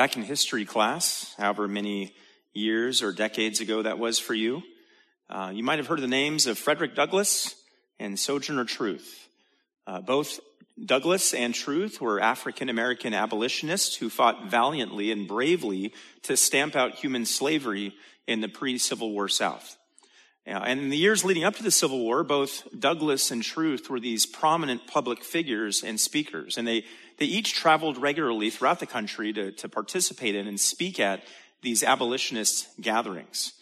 Back in history class, however many years or decades ago that was for you, uh, you might have heard the names of Frederick Douglass and Sojourner Truth. Uh, both Douglass and Truth were African American abolitionists who fought valiantly and bravely to stamp out human slavery in the pre Civil War South. And in the years leading up to the Civil War, both Douglass and Truth were these prominent public figures and speakers. And they, they each traveled regularly throughout the country to, to participate in and speak at these abolitionist gatherings.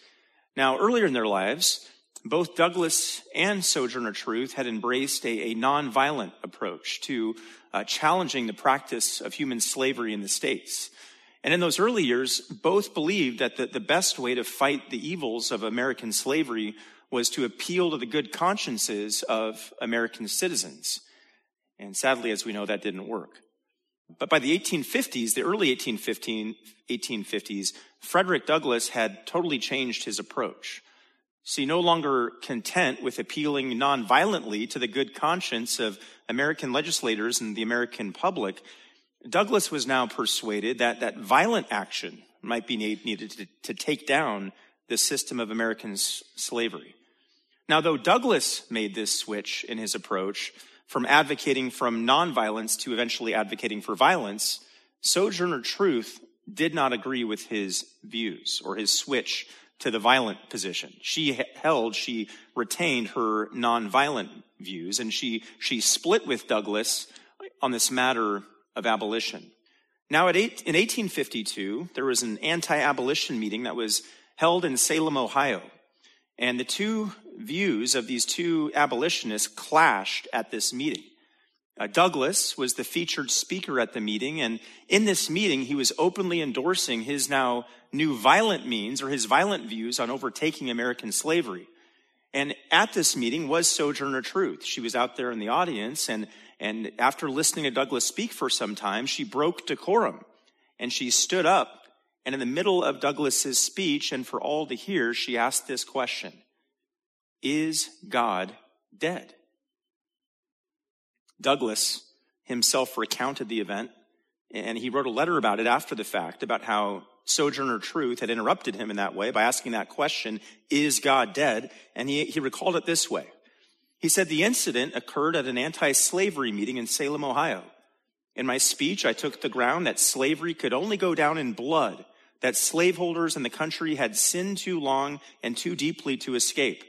Now, earlier in their lives, both Douglass and Sojourner Truth had embraced a, a nonviolent approach to uh, challenging the practice of human slavery in the States. And in those early years, both believed that the, the best way to fight the evils of American slavery was to appeal to the good consciences of American citizens. And sadly, as we know, that didn't work. But by the 1850s, the early 1850s, Frederick Douglass had totally changed his approach. See, no longer content with appealing nonviolently to the good conscience of American legislators and the American public, Douglass was now persuaded that, that violent action might be needed to, to take down the system of American slavery. Now, though Douglass made this switch in his approach from advocating from nonviolence to eventually advocating for violence, Sojourner Truth did not agree with his views or his switch to the violent position. She held, she retained her nonviolent views, and she, she split with Douglass on this matter of abolition. Now, eight, in 1852, there was an anti abolition meeting that was held in Salem, Ohio. And the two views of these two abolitionists clashed at this meeting. Uh, Douglass was the featured speaker at the meeting, and in this meeting, he was openly endorsing his now new violent means or his violent views on overtaking American slavery. And at this meeting was Sojourner Truth. She was out there in the audience, and and after listening to Douglass speak for some time, she broke decorum and she stood up. And in the middle of Douglass's speech, and for all to hear, she asked this question Is God dead? Douglass himself recounted the event, and he wrote a letter about it after the fact about how Sojourner Truth had interrupted him in that way by asking that question, Is God dead? And he, he recalled it this way he said the incident occurred at an anti slavery meeting in Salem, Ohio. In my speech, I took the ground that slavery could only go down in blood, that slaveholders in the country had sinned too long and too deeply to escape.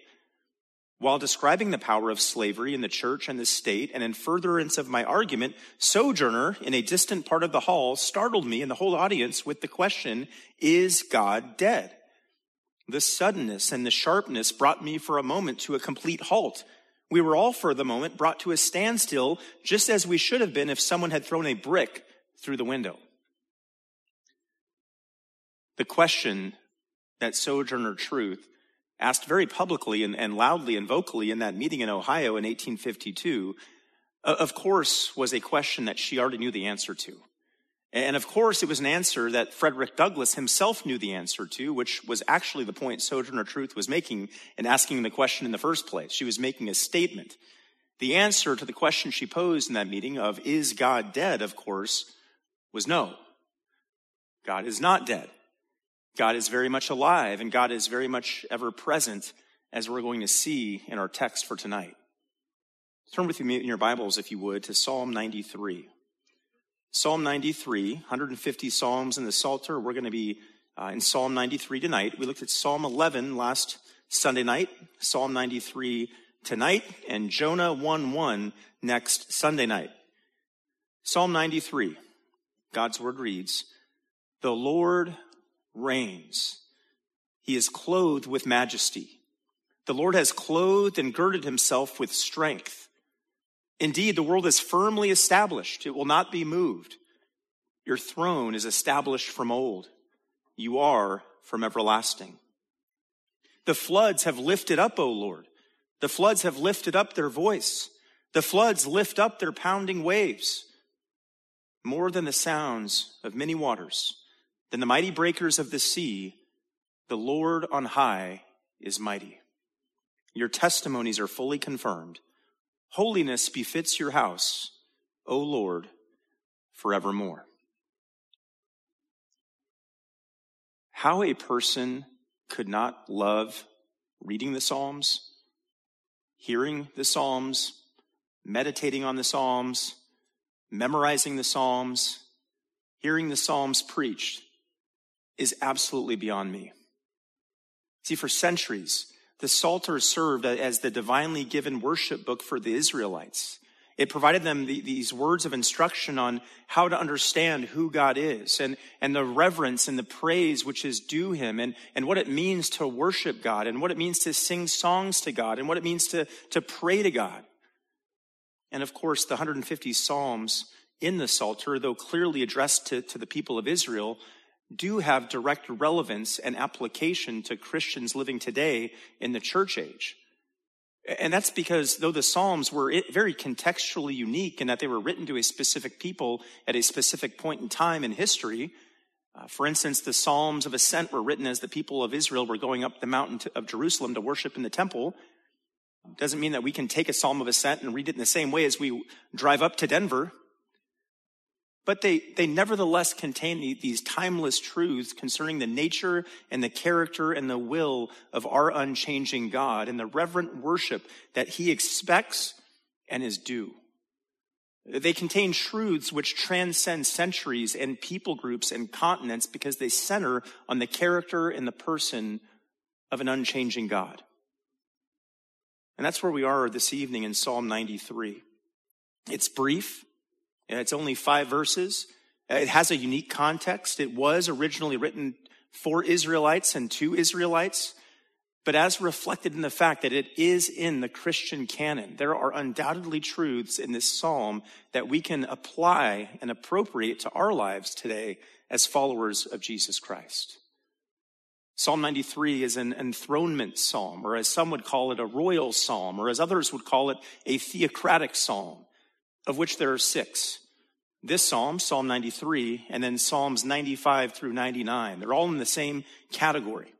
While describing the power of slavery in the church and the state, and in furtherance of my argument, Sojourner in a distant part of the hall startled me and the whole audience with the question, Is God dead? The suddenness and the sharpness brought me for a moment to a complete halt we were all for the moment brought to a standstill, just as we should have been if someone had thrown a brick through the window. The question that Sojourner Truth asked very publicly and, and, loudly and vocally in that meeting in Ohio in 1852, of course, was a question that she already knew the answer to. And of course, it was an answer that Frederick Douglass himself knew the answer to, which was actually the point Sojourner Truth was making in asking the question in the first place. She was making a statement. The answer to the question she posed in that meeting of, is God dead, of course, was no. God is not dead. God is very much alive, and God is very much ever present, as we're going to see in our text for tonight. Turn with me in your Bibles, if you would, to Psalm 93. Psalm 93, 150 Psalms in the Psalter. We're going to be uh, in Psalm 93 tonight. We looked at Psalm 11 last Sunday night, Psalm 93 tonight, and Jonah 1 1 next Sunday night. Psalm 93, God's word reads, The Lord reigns. He is clothed with majesty. The Lord has clothed and girded himself with strength. Indeed, the world is firmly established. It will not be moved. Your throne is established from old. You are from everlasting. The floods have lifted up, O Lord. The floods have lifted up their voice. The floods lift up their pounding waves. More than the sounds of many waters, than the mighty breakers of the sea, the Lord on high is mighty. Your testimonies are fully confirmed. Holiness befits your house, O Lord, forevermore. how a person could not love reading the Psalms, hearing the Psalms, meditating on the Psalms, memorizing the Psalms, hearing the Psalms preached is absolutely beyond me. See, for centuries, the Psalter served as the divinely given worship book for the Israelites. It provided them the, these words of instruction on how to understand who God is and, and the reverence and the praise which is due him and, and what it means to worship God and what it means to sing songs to God and what it means to, to pray to God. And of course, the 150 Psalms in the Psalter, though clearly addressed to, to the people of Israel, do have direct relevance and application to Christians living today in the church age. And that's because though the Psalms were very contextually unique in that they were written to a specific people at a specific point in time in history, uh, for instance, the Psalms of Ascent were written as the people of Israel were going up the mountain to, of Jerusalem to worship in the temple. Doesn't mean that we can take a Psalm of Ascent and read it in the same way as we drive up to Denver. But they, they nevertheless contain these timeless truths concerning the nature and the character and the will of our unchanging God and the reverent worship that he expects and is due. They contain truths which transcend centuries and people groups and continents because they center on the character and the person of an unchanging God. And that's where we are this evening in Psalm 93. It's brief. It's only five verses. It has a unique context. It was originally written for Israelites and to Israelites, but as reflected in the fact that it is in the Christian canon, there are undoubtedly truths in this psalm that we can apply and appropriate to our lives today as followers of Jesus Christ. Psalm 93 is an enthronement psalm, or as some would call it, a royal psalm, or as others would call it, a theocratic psalm of which there are six. This psalm, Psalm 93, and then Psalms 95 through 99. They're all in the same category.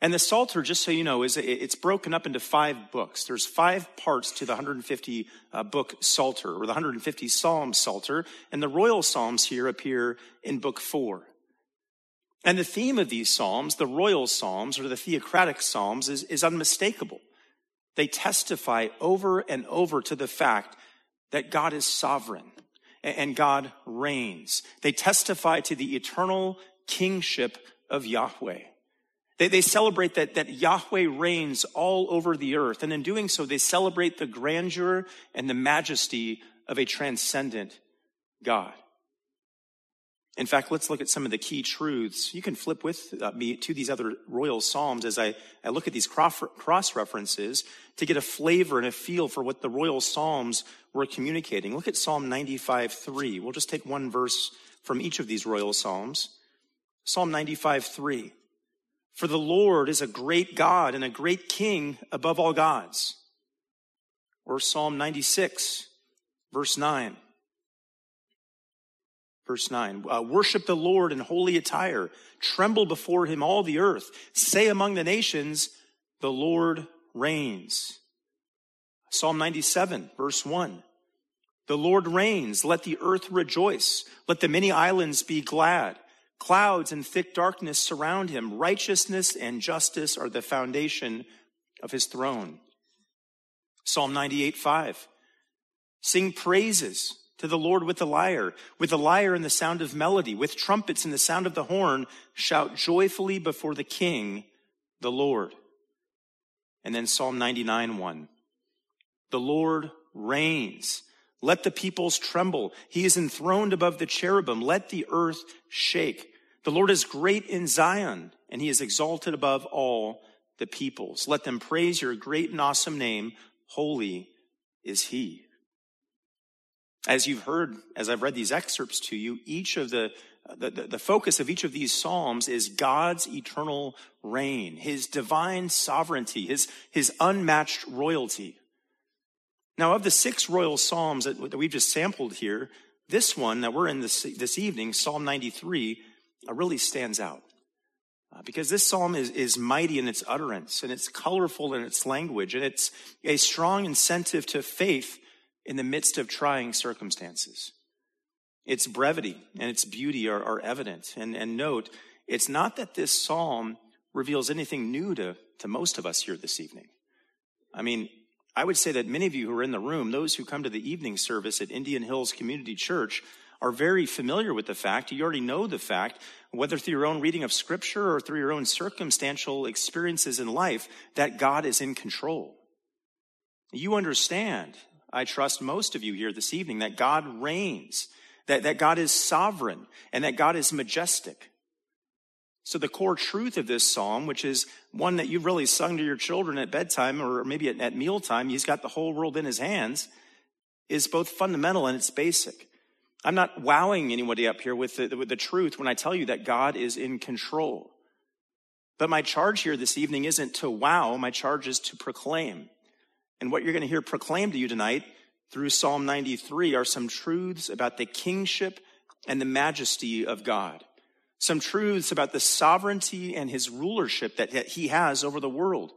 And the Psalter, just so you know, is it's broken up into five books. There's five parts to the 150 uh, book Psalter, or the 150 Psalm Psalter, and the royal psalms here appear in book four. And the theme of these psalms, the royal psalms, or the theocratic psalms, is, is unmistakable. They testify over and over to the fact that God is sovereign and God reigns. They testify to the eternal kingship of Yahweh. They, they celebrate that, that Yahweh reigns all over the earth. And in doing so, they celebrate the grandeur and the majesty of a transcendent God. In fact, let's look at some of the key truths. You can flip with uh, me to these other royal psalms as I, I look at these cross references to get a flavor and a feel for what the royal psalms were communicating. Look at Psalm 95 3. We'll just take one verse from each of these royal psalms. Psalm 95 3. For the Lord is a great God and a great king above all gods. Or Psalm 96, verse 9. Verse 9, uh, worship the Lord in holy attire. Tremble before him, all the earth. Say among the nations, the Lord reigns. Psalm 97, verse 1. The Lord reigns. Let the earth rejoice. Let the many islands be glad. Clouds and thick darkness surround him. Righteousness and justice are the foundation of his throne. Psalm 98, 5. Sing praises to the Lord with the lyre, with the lyre and the sound of melody, with trumpets and the sound of the horn, shout joyfully before the King, the Lord. And then Psalm 99, 1. The Lord reigns. Let the peoples tremble. He is enthroned above the cherubim. Let the earth shake. The Lord is great in Zion, and he is exalted above all the peoples. Let them praise your great and awesome name. Holy is he. As you've heard, as I've read these excerpts to you, each of the, the, the, focus of each of these Psalms is God's eternal reign, His divine sovereignty, His, His unmatched royalty. Now, of the six royal Psalms that, that we've just sampled here, this one that we're in this, this evening, Psalm 93, uh, really stands out. Uh, because this psalm is, is mighty in its utterance and it's colorful in its language and it's a strong incentive to faith in the midst of trying circumstances. Its brevity and its beauty are, are evident. And, and note, it's not that this psalm reveals anything new to, to most of us here this evening. I mean, I would say that many of you who are in the room, those who come to the evening service at Indian Hills Community Church, are very familiar with the fact, you already know the fact, whether through your own reading of scripture or through your own circumstantial experiences in life, that God is in control. You understand, I trust most of you here this evening, that God reigns, that, that God is sovereign, and that God is majestic. So the core truth of this psalm, which is one that you've really sung to your children at bedtime or maybe at, at mealtime, he's got the whole world in his hands, is both fundamental and it's basic. I'm not wowing anybody up here with the, with the truth when I tell you that God is in control. But my charge here this evening isn't to wow, my charge is to proclaim. And what you're going to hear proclaimed to you tonight through Psalm 93 are some truths about the kingship and the majesty of God. Some truths about the sovereignty and his rulership that he has over the world.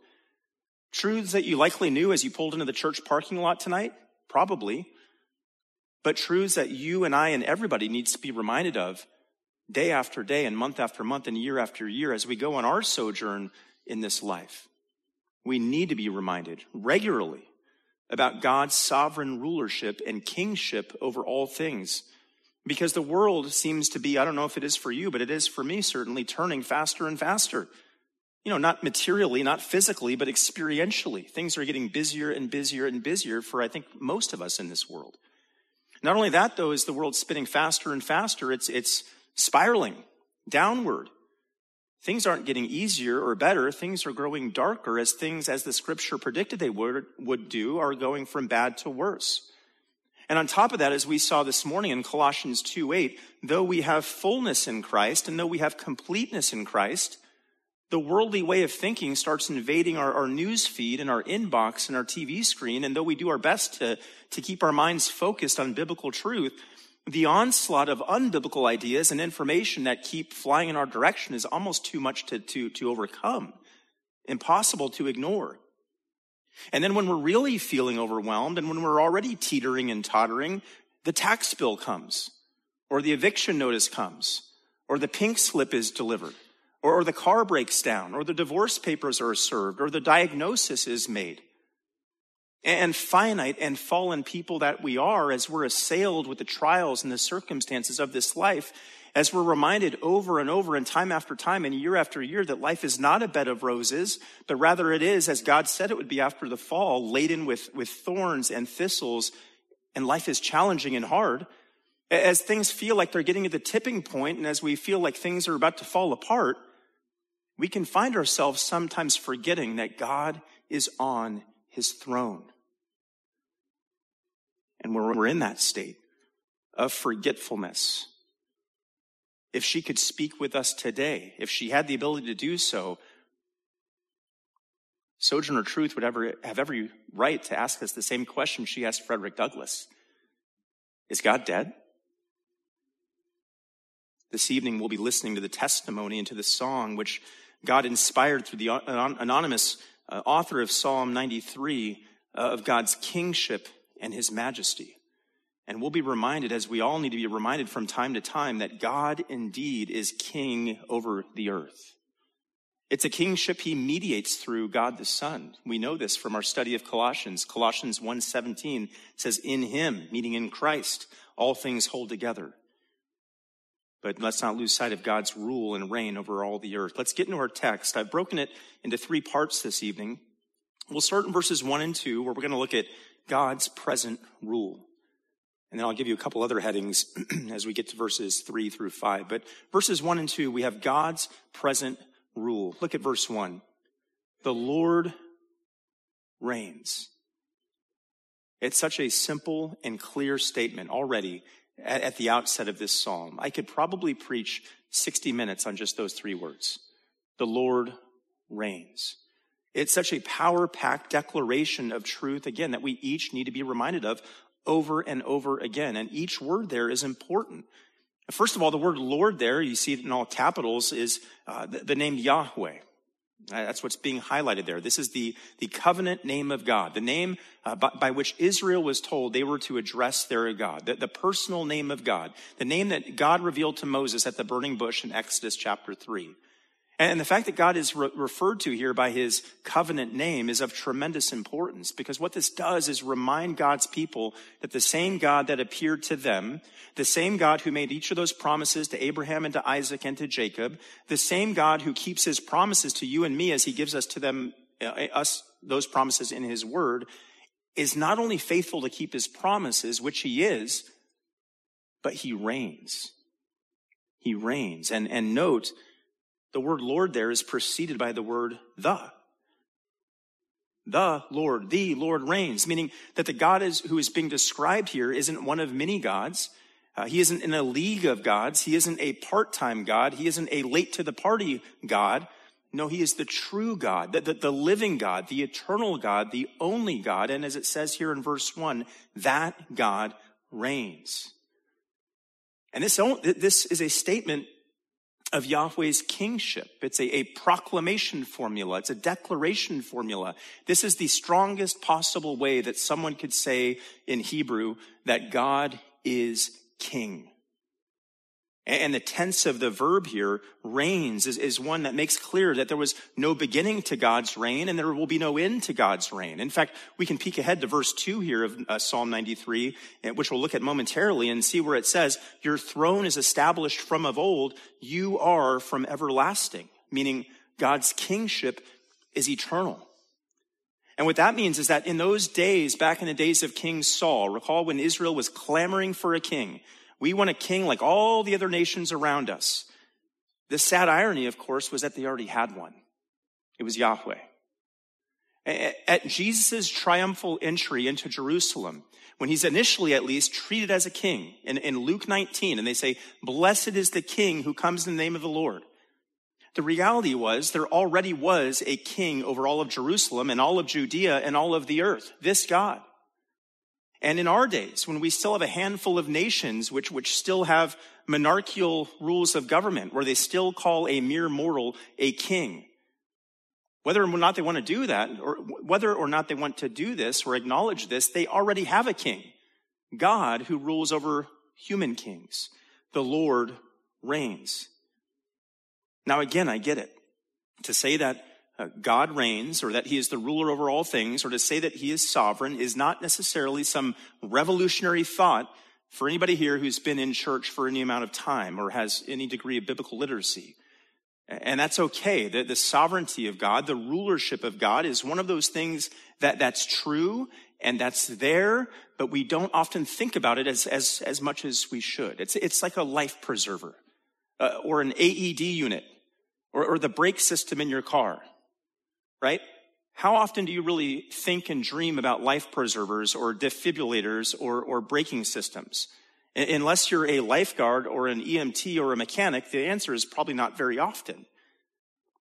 Truths that you likely knew as you pulled into the church parking lot tonight, probably but truths that you and I and everybody needs to be reminded of day after day and month after month and year after year as we go on our sojourn in this life. We need to be reminded regularly about God's sovereign rulership and kingship over all things. Because the world seems to be, I don't know if it is for you, but it is for me certainly, turning faster and faster. You know, not materially, not physically, but experientially. Things are getting busier and busier and busier for, I think, most of us in this world. Not only that, though, is the world spinning faster and faster, it's, it's spiraling downward. Things aren't getting easier or better. Things are growing darker as things, as the scripture predicted they would, would do, are going from bad to worse. And on top of that, as we saw this morning in Colossians 2 8, though we have fullness in Christ and though we have completeness in Christ, the worldly way of thinking starts invading our, our news feed and our inbox and our TV screen. And though we do our best to, to keep our minds focused on biblical truth, the onslaught of unbiblical ideas and information that keep flying in our direction is almost too much to, to, to overcome, impossible to ignore. And then when we're really feeling overwhelmed and when we're already teetering and tottering, the tax bill comes, or the eviction notice comes, or the pink slip is delivered or, or the car breaks down, or the divorce papers are served, or the diagnosis is made. And finite and fallen people that we are, as we're assailed with the trials and the circumstances of this life, as we're reminded over and over and time after time and year after year that life is not a bed of roses, but rather it is, as God said it would be after the fall, laden with, with thorns and thistles, and life is challenging and hard. As things feel like they're getting at the tipping point, and as we feel like things are about to fall apart, we can find ourselves sometimes forgetting that God is on his throne. And when we're in that state of forgetfulness, if she could speak with us today, if she had the ability to do so, Sojourner Truth would ever have every right to ask us the same question she asked Frederick Douglass. Is God dead? This evening we'll be listening to the testimony and to the song which God inspired through the anonymous uh, author of Psalm 93 uh, of God's kingship and his majesty. And we'll be reminded, as we all need to be reminded from time to time, that God indeed is king over the earth. It's a kingship he mediates through God the Son. We know this from our study of Colossians. Colossians 1:17 says in him, meaning in Christ, all things hold together. But let's not lose sight of God's rule and reign over all the earth. Let's get into our text. I've broken it into three parts this evening. We'll start in verses one and two, where we're going to look at God's present rule. And then I'll give you a couple other headings as we get to verses three through five. But verses one and two, we have God's present rule. Look at verse one. The Lord reigns. It's such a simple and clear statement already at, at the outset of this psalm. I could probably preach 60 minutes on just those three words. The Lord reigns. It's such a power packed declaration of truth, again, that we each need to be reminded of over and over again. And each word there is important. First of all, the word Lord there, you see it in all capitals, is uh, the, the name Yahweh. That's what's being highlighted there. This is the, the covenant name of God, the name uh, by, by, which Israel was told they were to address their God, the, the personal name of God, the name that God revealed to Moses at the burning bush in Exodus chapter 3. And the fact that God is re- referred to here by his covenant name is of tremendous importance because what this does is remind God's people that the same God that appeared to them, the same God who made each of those promises to Abraham and to Isaac and to Jacob, the same God who keeps his promises to you and me as he gives us to them, uh, us, those promises in his word, is not only faithful to keep his promises, which he is, but he reigns. He reigns. And, and note, the word Lord there is preceded by the word the. The Lord, the Lord reigns, meaning that the God is, who is being described here isn't one of many gods. Uh, he isn't in a league of gods. He isn't a part-time God. He isn't a late to the party God. No, he is the true God, the, the, the, living God, the eternal God, the only God. And as it says here in verse one, that God reigns. And this, this is a statement of Yahweh's kingship. It's a, a, proclamation formula. It's a declaration formula. This is the strongest possible way that someone could say in Hebrew that God is king. And the tense of the verb here, reigns, is, is, one that makes clear that there was no beginning to God's reign and there will be no end to God's reign. In fact, we can peek ahead to verse 2 here of uh, Psalm 93, eh, which we'll look at momentarily and see where it says, Your throne is established from of old, you are from everlasting, meaning God's kingship is eternal. And what that means is that in those days, back in the days of King Saul, recall when Israel was clamoring for a king, we want a king like all the other nations around us. The sad irony, of course, was that they already had one. It was Yahweh. At Jesus' triumphal entry into Jerusalem, when he's initially at least treated as a king in, in Luke 19, and they say, blessed is the king who comes in the name of the Lord. The reality was there already was a king over all of Jerusalem and all of Judea and all of the earth, this God. And in our days, when we still have a handful of nations which, which still have monarchical rules of government, where they still call a mere mortal a king, whether or not they want to do that, or whether or not they want to do this or acknowledge this, they already have a king. God who rules over human kings. The Lord reigns. Now again, I get it. To say that God reigns or that he is the ruler over all things or to say that he is sovereign is not necessarily some revolutionary thought for anybody here who's been in church for any amount of time or has any degree of biblical literacy. And that's okay. The, the sovereignty of God, the rulership of God is one of those things that that's true and that's there, but we don't often think about it as, as, as much as we should. It's, it's like a life preserver uh, or an AED unit or, or the brake system in your car right? How often do you really think and dream about life preservers or defibrillators or, or braking systems? Unless you're a lifeguard or an EMT or a mechanic, the answer is probably not very often.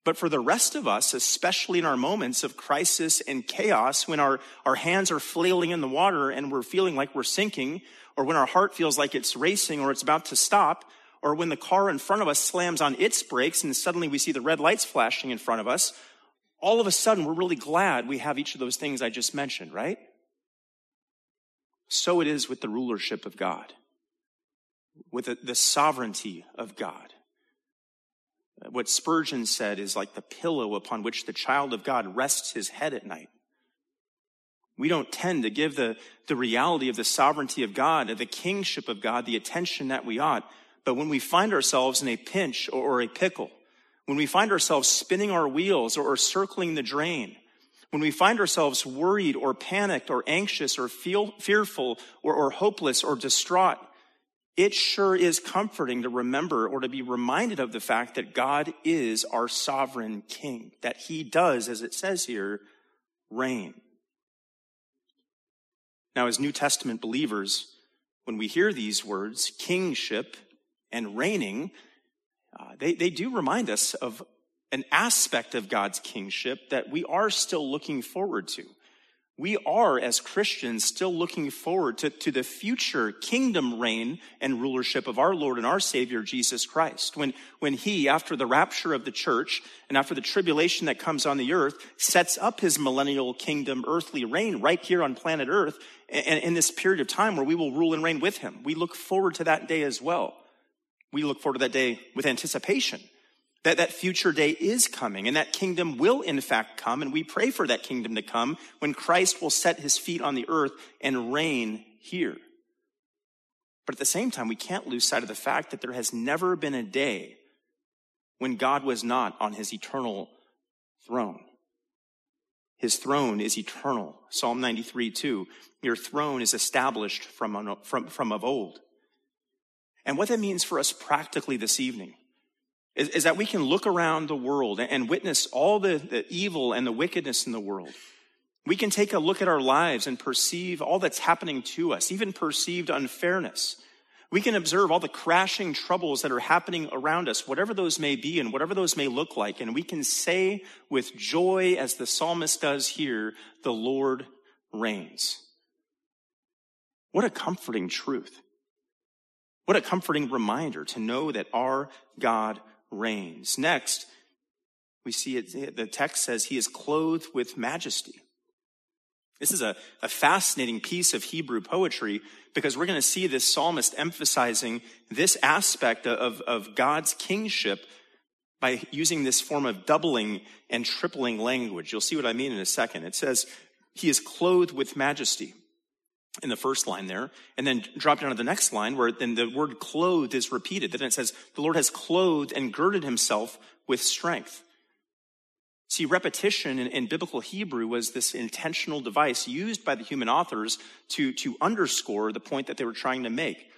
But for the rest of us, especially in our moments of crisis and chaos, when our, our hands are flailing in the water and we're feeling like we're sinking, or when our heart feels like it's racing or it's about to stop, or when the car in front of us slams on its brakes and suddenly we see the red lights flashing in front of us, all of a sudden we're really glad we have each of those things I just mentioned, right? So it is with the rulership of God, with the, sovereignty of God. What Spurgeon said is like the pillow upon which the child of God rests his head at night. We don't tend to give the, the reality of the sovereignty of God, of the kingship of God, the attention that we ought. But when we find ourselves in a pinch or a pickle, when we find ourselves spinning our wheels or, circling the drain, when we find ourselves worried or panicked or anxious or feel fearful or, or hopeless or distraught, it sure is comforting to remember or to be reminded of the fact that God is our sovereign king, that he does, as it says here, reign. Now, as New Testament believers, when we hear these words, kingship and reigning, uh, they, they do remind us of an aspect of God's kingship that we are still looking forward to. we are, as Christians, still looking forward to, to the future kingdom reign and rulership of our Lord and our Savior, Jesus Christ. When, when He, after the rapture of the church and after the tribulation that comes on the earth, sets up His millennial kingdom earthly reign right here on planet earth and in this period of time where we will rule and reign with Him. We look forward to that day as well. We look forward to that day with anticipation that that future day is coming and that kingdom will in fact come. And we pray for that kingdom to come when Christ will set his feet on the earth and reign here. But at the same time, we can't lose sight of the fact that there has never been a day when God was not on his eternal throne. His throne is eternal. Psalm 93, 2. Your throne is established from, from, from of old. And what that means for us practically this evening is, is that we can look around the world and witness all the, the evil and the wickedness in the world. We can take a look at our lives and perceive all that's happening to us, even perceived unfairness. We can observe all the crashing troubles that are happening around us, whatever those may be and whatever those may look like. And we can say with joy, as the psalmist does here, the Lord reigns. What a comforting truth. What a comforting reminder to know that our God reigns. Next, we see it, the text says he is clothed with majesty. This is a, a fascinating piece of Hebrew poetry because we're going to see this psalmist emphasizing this aspect of, of God's kingship by using this form of doubling and tripling language. You'll see what I mean in a second. It says, He is clothed with majesty in the first line there, and then drop down to the next line where then the word clothed is repeated. Then it says, the Lord has clothed and girded himself with strength. See, repetition in, in, biblical Hebrew was this intentional device used by the human authors to, to underscore the point that they were trying to make.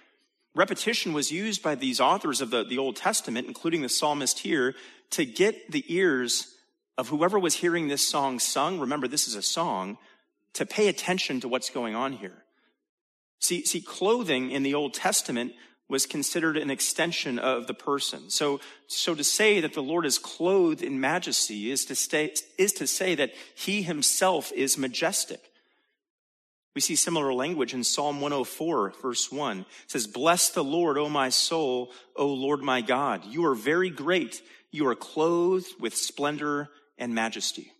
Repetition was used by these authors of the, the Old Testament, including the psalmist here, to get the ears of whoever was hearing this song sung. Remember, this is a song, to pay attention to what's going on here. See, see, clothing in the Old Testament was considered an extension of the person. So, so to say that the Lord is clothed in majesty is to, stay, is to say that he himself is majestic. We see similar language in Psalm 104, verse 1. It says, Bless the Lord, O my soul, O Lord my God. You are very great. You are clothed with splendor and majesty.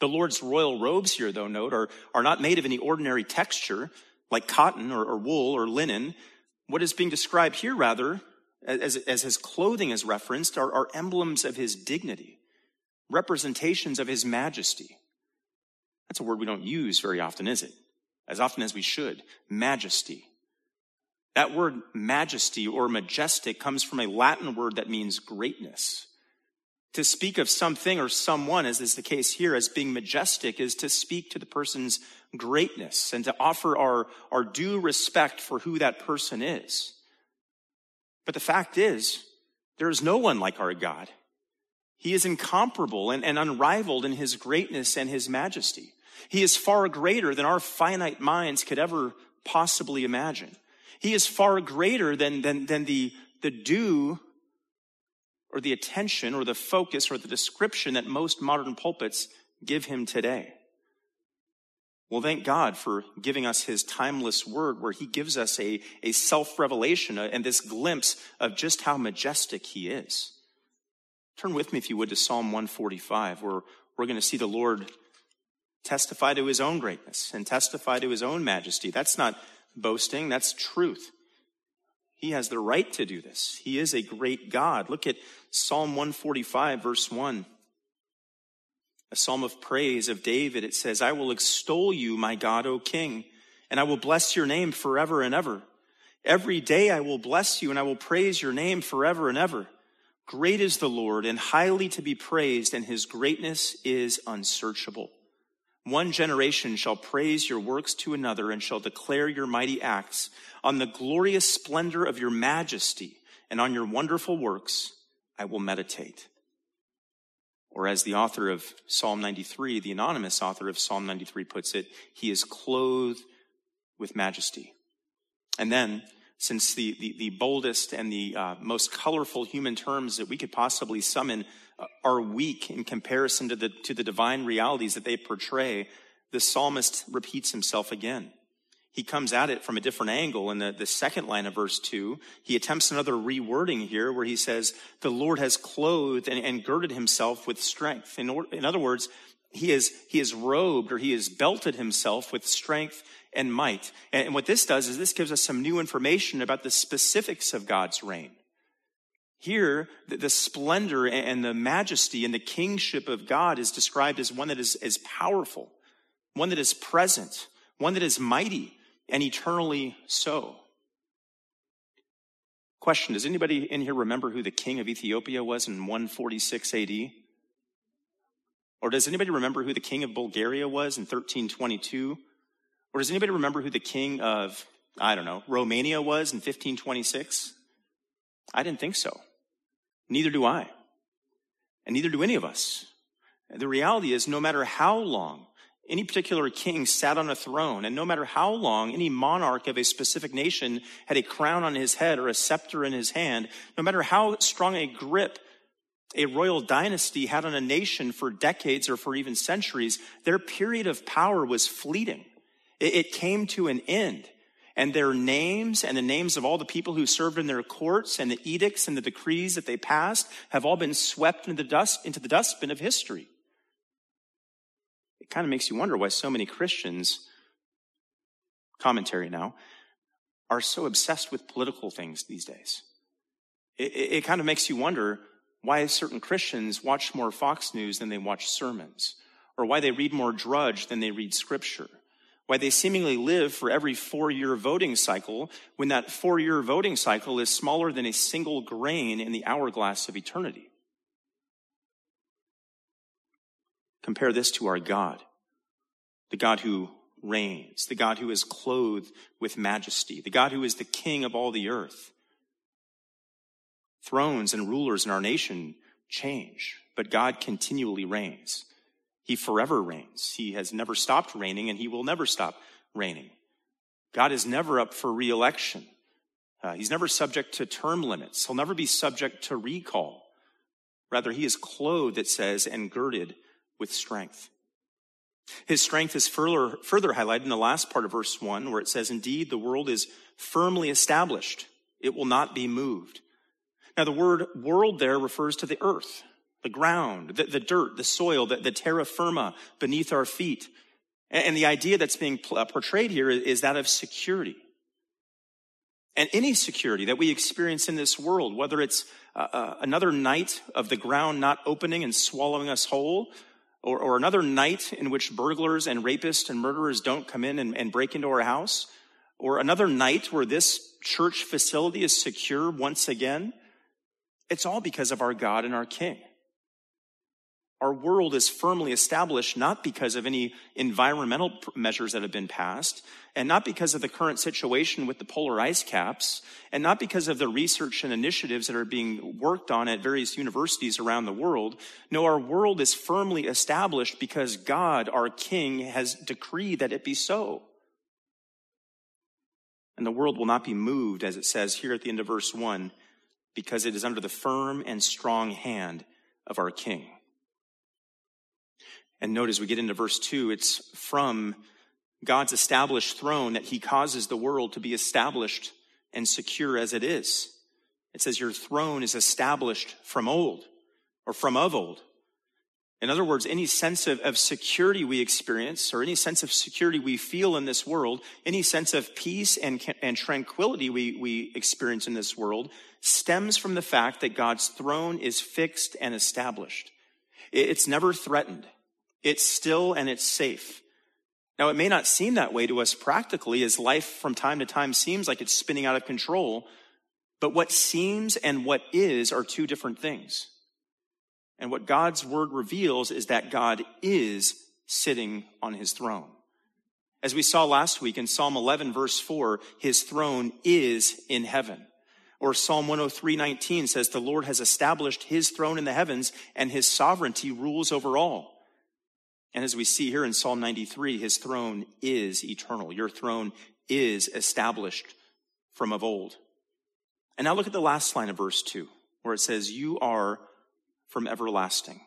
The Lord's royal robes here, though, note, are, are not made of any ordinary texture like cotton or, or wool or linen. What is being described here, rather, as, as his clothing is referenced, are, are emblems of his dignity, representations of his majesty. That's a word we don't use very often, is it? As often as we should. Majesty. That word majesty or majestic comes from a Latin word that means greatness. To speak of something or someone, as is the case here, as being majestic is to speak to the person's greatness and to offer our, our due respect for who that person is. But the fact is, there is no one like our God. He is incomparable and, and unrivaled in his greatness and his majesty. He is far greater than our finite minds could ever possibly imagine. He is far greater than, than, than the, the due or the attention or the focus or the description that most modern pulpits give him today. Well, thank God for giving us his timeless word where he gives us a, a self revelation and this glimpse of just how majestic he is. Turn with me, if you would, to Psalm 145, where we're going to see the Lord testify to his own greatness and testify to his own majesty. That's not boasting, that's truth. He has the right to do this. He is a great God. Look at Psalm 145, verse 1. A psalm of praise of David. It says, I will extol you, my God, O King, and I will bless your name forever and ever. Every day I will bless you and I will praise your name forever and ever. Great is the Lord and highly to be praised, and his greatness is unsearchable. One generation shall praise your works to another and shall declare your mighty acts. On the glorious splendor of your majesty and on your wonderful works, I will meditate. Or as the author of Psalm 93, the anonymous author of Psalm 93 puts it, he is clothed with majesty. And then, since the, the, the boldest and the uh, most colorful human terms that we could possibly summon are weak in comparison to the, to the divine realities that they portray, the psalmist repeats himself again. He comes at it from a different angle. In the, the second line of verse 2, he attempts another rewording here where he says, The Lord has clothed and, and girded himself with strength. In, or, in other words, he is, he is robed or he has belted himself with strength and might. And, and what this does is this gives us some new information about the specifics of God's reign. Here, the, the splendor and the majesty and the kingship of God is described as one that is, is powerful, one that is present, one that is mighty, and eternally so. Question Does anybody in here remember who the king of Ethiopia was in 146 AD? Or does anybody remember who the king of Bulgaria was in 1322? Or does anybody remember who the king of, I don't know, Romania was in 1526? I didn't think so. Neither do I. And neither do any of us. The reality is, no matter how long any particular king sat on a throne, and no matter how long any monarch of a specific nation had a crown on his head or a scepter in his hand, no matter how strong a grip a royal dynasty had on a nation for decades or for even centuries, their period of power was fleeting. It, came to an end. And their names and the names of all the people who served in their courts and the edicts and the decrees that they passed have all been swept into the dust, into the dustbin of history kind of makes you wonder why so many Christians, commentary now, are so obsessed with political things these days. It, it, it kind of makes you wonder why certain Christians watch more Fox News than they watch sermons, or why they read more Drudge than they read Scripture, why they seemingly live for every four year voting cycle when that four year voting cycle is smaller than a single grain in the hourglass of eternity. Compare this to our God, the God who reigns, the God who is clothed with majesty, the God who is the king of all the earth. Thrones and rulers in our nation change, but God continually reigns. He forever reigns. He has never stopped reigning and he will never stop reigning. God is never up for reelection. Uh, he's never subject to term limits. He'll never be subject to recall. Rather, he is clothed, it says, and girded with strength. His strength is further, further highlighted in the last part of verse 1, where it says, Indeed, the world is firmly established, it will not be moved. Now, the word world there refers to the earth, the ground, the, the dirt, the soil, the, the, terra firma beneath our feet. And, and the idea that's being uh, portrayed here is that of security. And any security that we experience in this world, whether it's uh, uh, another night of the ground not opening and swallowing us whole, or, or another night in which burglars and rapists and murderers don't come in and, and break into our house, or another night where this church facility is secure once again, it's all because of our God and our King. Our world is firmly established not because of any environmental measures that have been passed, and not because of the current situation with the polar ice caps, and not because of the research and initiatives that are being worked on at various universities around the world. No, our world is firmly established because God, our King, has decreed that it be so. And the world will not be moved, as it says here at the end of verse 1, because it is under the firm and strong hand of our King. And note as we get into verse 2, it's from God's established throne that he causes the world to be established and secure as it is. It says, Your throne is established from old or from of old. In other words, any sense of, of security we experience or any sense of security we feel in this world, any sense of peace and, and tranquility we, we experience in this world stems from the fact that God's throne is fixed and established. It's never threatened. It's still and it's safe. Now, it may not seem that way to us practically as life from time to time seems like it's spinning out of control, but what seems and what is are two different things. And what God's word reveals is that God is sitting on his throne. As we saw last week in Psalm 11 verse 4, his throne is in heaven. Or Psalm 103:19 says the Lord has established his throne in the heavens and his sovereignty rules over all. And as we see here in Psalm 93, his throne is eternal. Your throne is established from of old. And now look at the last line of verse 2, where it says, You are from everlasting.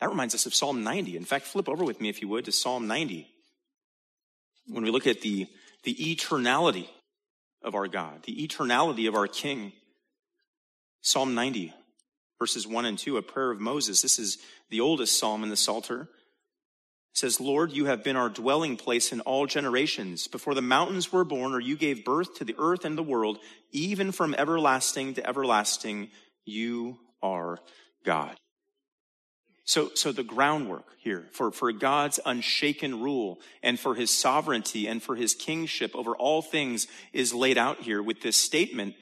That reminds us of Psalm 90. In fact, flip over with me, if you would, to Psalm 90. When we look at the, the eternality of our God, the eternality of our King. Psalm 90, verses 1 and 2, a prayer of Moses. This is the oldest psalm in the Psalter. It says, Lord, you have been our dwelling place in all generations. Before the mountains were born, or you gave birth to the earth and the world, even from everlasting to everlasting, you are God. So, so the groundwork here for, for God's unshaken rule and for his sovereignty and for his kingship over all things is laid out here with this statement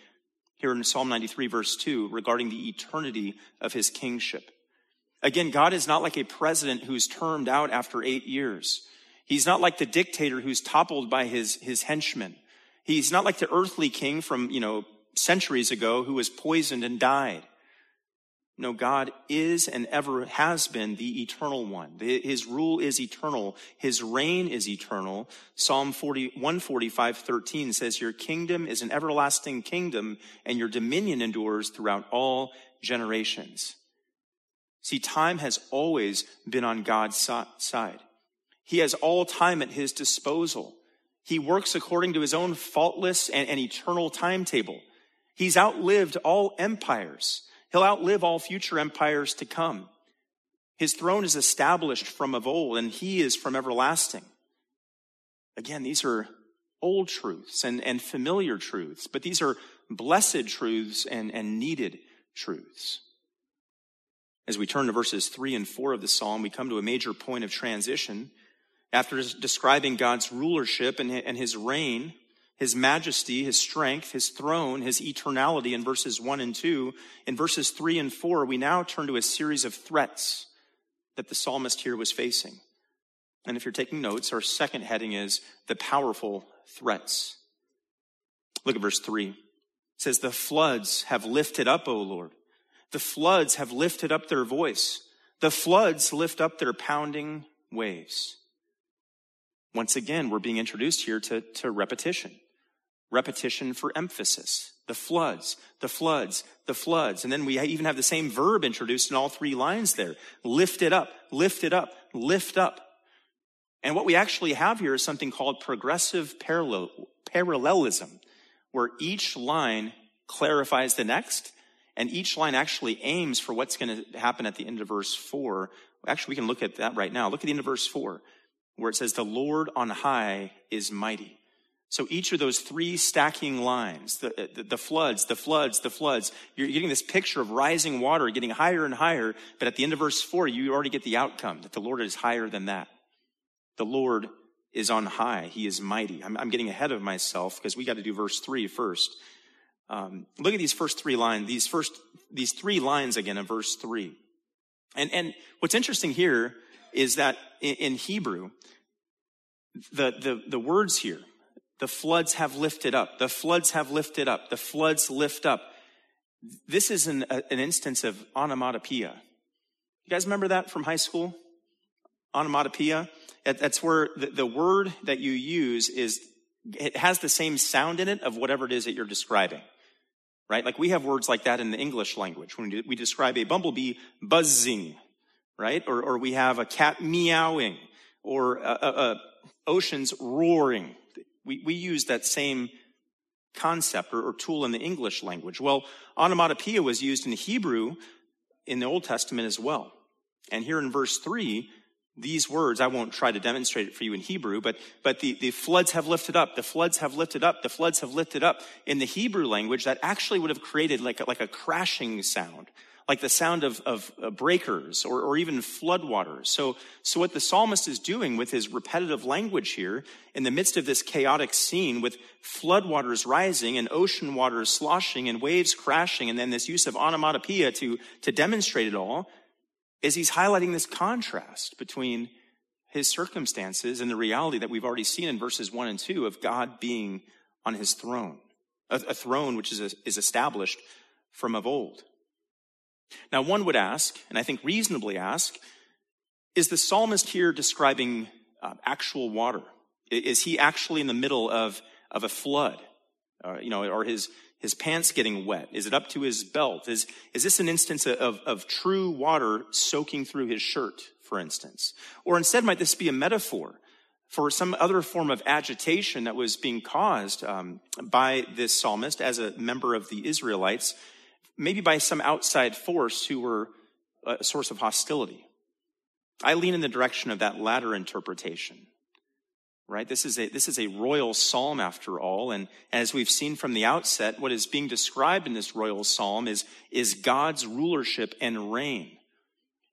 here in Psalm 93 verse 2 regarding the eternity of his kingship. Again, God is not like a president who's termed out after eight years. He's not like the dictator who's toppled by his, his henchmen. He's not like the earthly king from, you know, centuries ago who was poisoned and died. No, God is and ever has been the eternal one. His rule is eternal. His reign is eternal. Psalm 40, 145, 13 says, Your kingdom is an everlasting kingdom and your dominion endures throughout all generations. See, time has always been on God's side. He has all time at his disposal. He works according to his own faultless and, and eternal timetable. He's outlived all empires. He'll outlive all future empires to come. His throne is established from of old, and he is from everlasting. Again, these are old truths and, and familiar truths, but these are blessed truths and, and needed truths. As we turn to verses three and four of the psalm, we come to a major point of transition. After describing God's rulership and his reign, his majesty, his strength, his throne, his eternality in verses 1 and 2. In verses 3 and 4, we now turn to a series of threats that the psalmist here was facing. And if you're taking notes, our second heading is the powerful threats. Look at verse 3. It says, The floods have lifted up, O Lord. The floods have lifted up their voice. The floods lift up their pounding waves. Once again, we're being introduced here to, to repetition repetition for emphasis. The floods, the floods, the floods. And then we even have the same verb introduced in all three lines there. Lift it up, lift it up, lift up. And what we actually have here is something called progressive parallel, parallelism, where each line clarifies the next, and each line actually aims for what's going to happen at the end of verse 4. Actually, we can look at that right now. Look at the end of verse 4, where it says, The Lord on high is mighty. So each of those three stacking lines, the, the, the, floods, the floods, the floods, you're getting this picture of rising water getting higher and higher. But at the end of verse four, you already get the outcome that the Lord is higher than that. The Lord is on high. He is mighty. I'm, I'm getting ahead of myself because we got to do verse three first. Um, look at these first three lines, these first, these three lines again in verse three. And, and what's interesting here is that in, in Hebrew, the, the, the words here, the floods have lifted up. The floods have lifted up. The floods lift up. This is an, an instance of onomatopoeia. You guys remember that from high school? Onomatopoeia. That's where the, the word that you use is, it has the same sound in it of whatever it is that you're describing. Right? Like we have words like that in the English language when we describe a bumblebee buzzing, right? Or, or we have a cat meowing or a, a, a oceans roaring, we, we use that same concept or, or tool in the English language. Well, onomatopoeia was used in Hebrew in the Old Testament as well. And here in verse 3, these words, I won't try to demonstrate it for you in Hebrew, but, but the, the floods have lifted up, the floods have lifted up, the floods have lifted up. In the Hebrew language, that actually would have created like a, like a crashing sound, like the sound of, of uh, breakers or, or even floodwaters. So, so what the psalmist is doing with his repetitive language here, in the midst of this chaotic scene with floodwaters rising and ocean waters sloshing and waves crashing, and then this use of onomatopoeia to, to demonstrate it all, is he's highlighting this contrast between his circumstances and the reality that we've already seen in verses one and two of God being on his throne, a, a throne which is, a, is established from of old. Now, one would ask, and I think reasonably ask, is the psalmist here describing uh, actual water? Is he actually in the middle of, of a flood? Uh, you know, or his, His pants getting wet? Is it up to his belt? Is, is this an instance of, of true water soaking through his shirt, for instance? Or instead, might this be a metaphor for some other form of agitation that was being caused um, by this psalmist as a member of the Israelites, maybe by some outside force who were a source of hostility? I lean in the direction of that latter interpretation right? This is a, this is a royal psalm after all. And as we've seen from the outset, what is being described in this royal psalm is, is God's rulership and reign.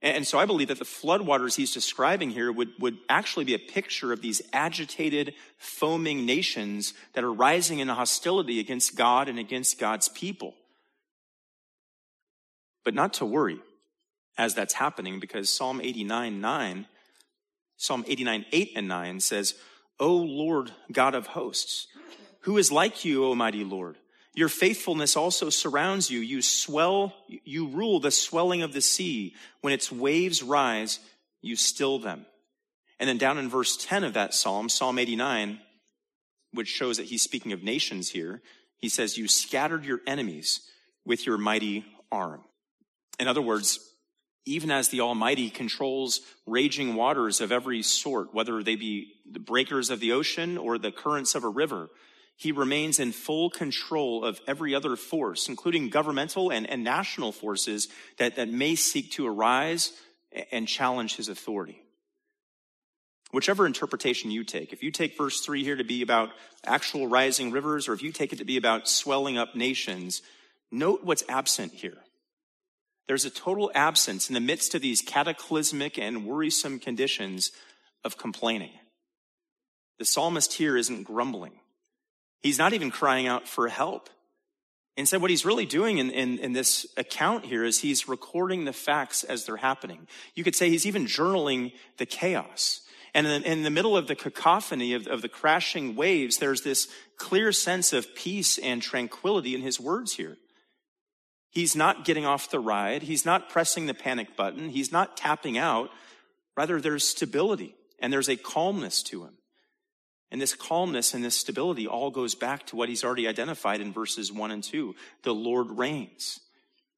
And so I believe that the floodwaters he's describing here would, would actually be a picture of these agitated, foaming nations that are rising in hostility against God and against God's people. But not to worry as that's happening because Psalm 89, 9, Psalm 89, 8 and 9 says, O Lord God of hosts, who is like you, O mighty Lord? Your faithfulness also surrounds you. You swell, you rule the swelling of the sea. When its waves rise, you still them. And then down in verse 10 of that psalm, Psalm 89, which shows that he's speaking of nations here, he says, You scattered your enemies with your mighty arm. In other words, even as the Almighty controls raging waters of every sort, whether they be the breakers of the ocean or the currents of a river, he remains in full control of every other force, including governmental and, and national forces that, that may seek to arise and challenge his authority. Whichever interpretation you take, if you take verse 3 here to be about actual rising rivers, or if you take it to be about swelling up nations, note what's absent here. There's a total absence in the midst of these cataclysmic and worrisome conditions of complaining. The psalmist here isn't grumbling. He's not even crying out for help. Instead, what he's really doing in, in, in, this account here is he's recording the facts as they're happening. You could say he's even journaling the chaos. And in, in the middle of the cacophony of, of the crashing waves, there's this clear sense of peace and tranquility in his words here. He's not getting off the ride. He's not pressing the panic button. He's not tapping out. Rather, there's stability and there's a calmness to him. And this calmness and this stability all goes back to what he's already identified in verses one and two. The Lord reigns.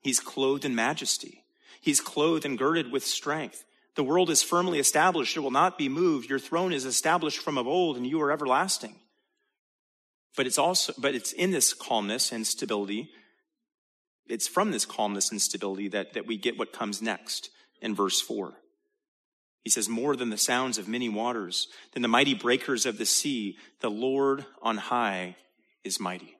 He's clothed in majesty. He's clothed and girded with strength. The world is firmly established. It will not be moved. Your throne is established from of old and you are everlasting. But it's also, but it's in this calmness and stability it's from this calmness and stability that, that we get what comes next in verse 4. He says, More than the sounds of many waters, than the mighty breakers of the sea, the Lord on high is mighty.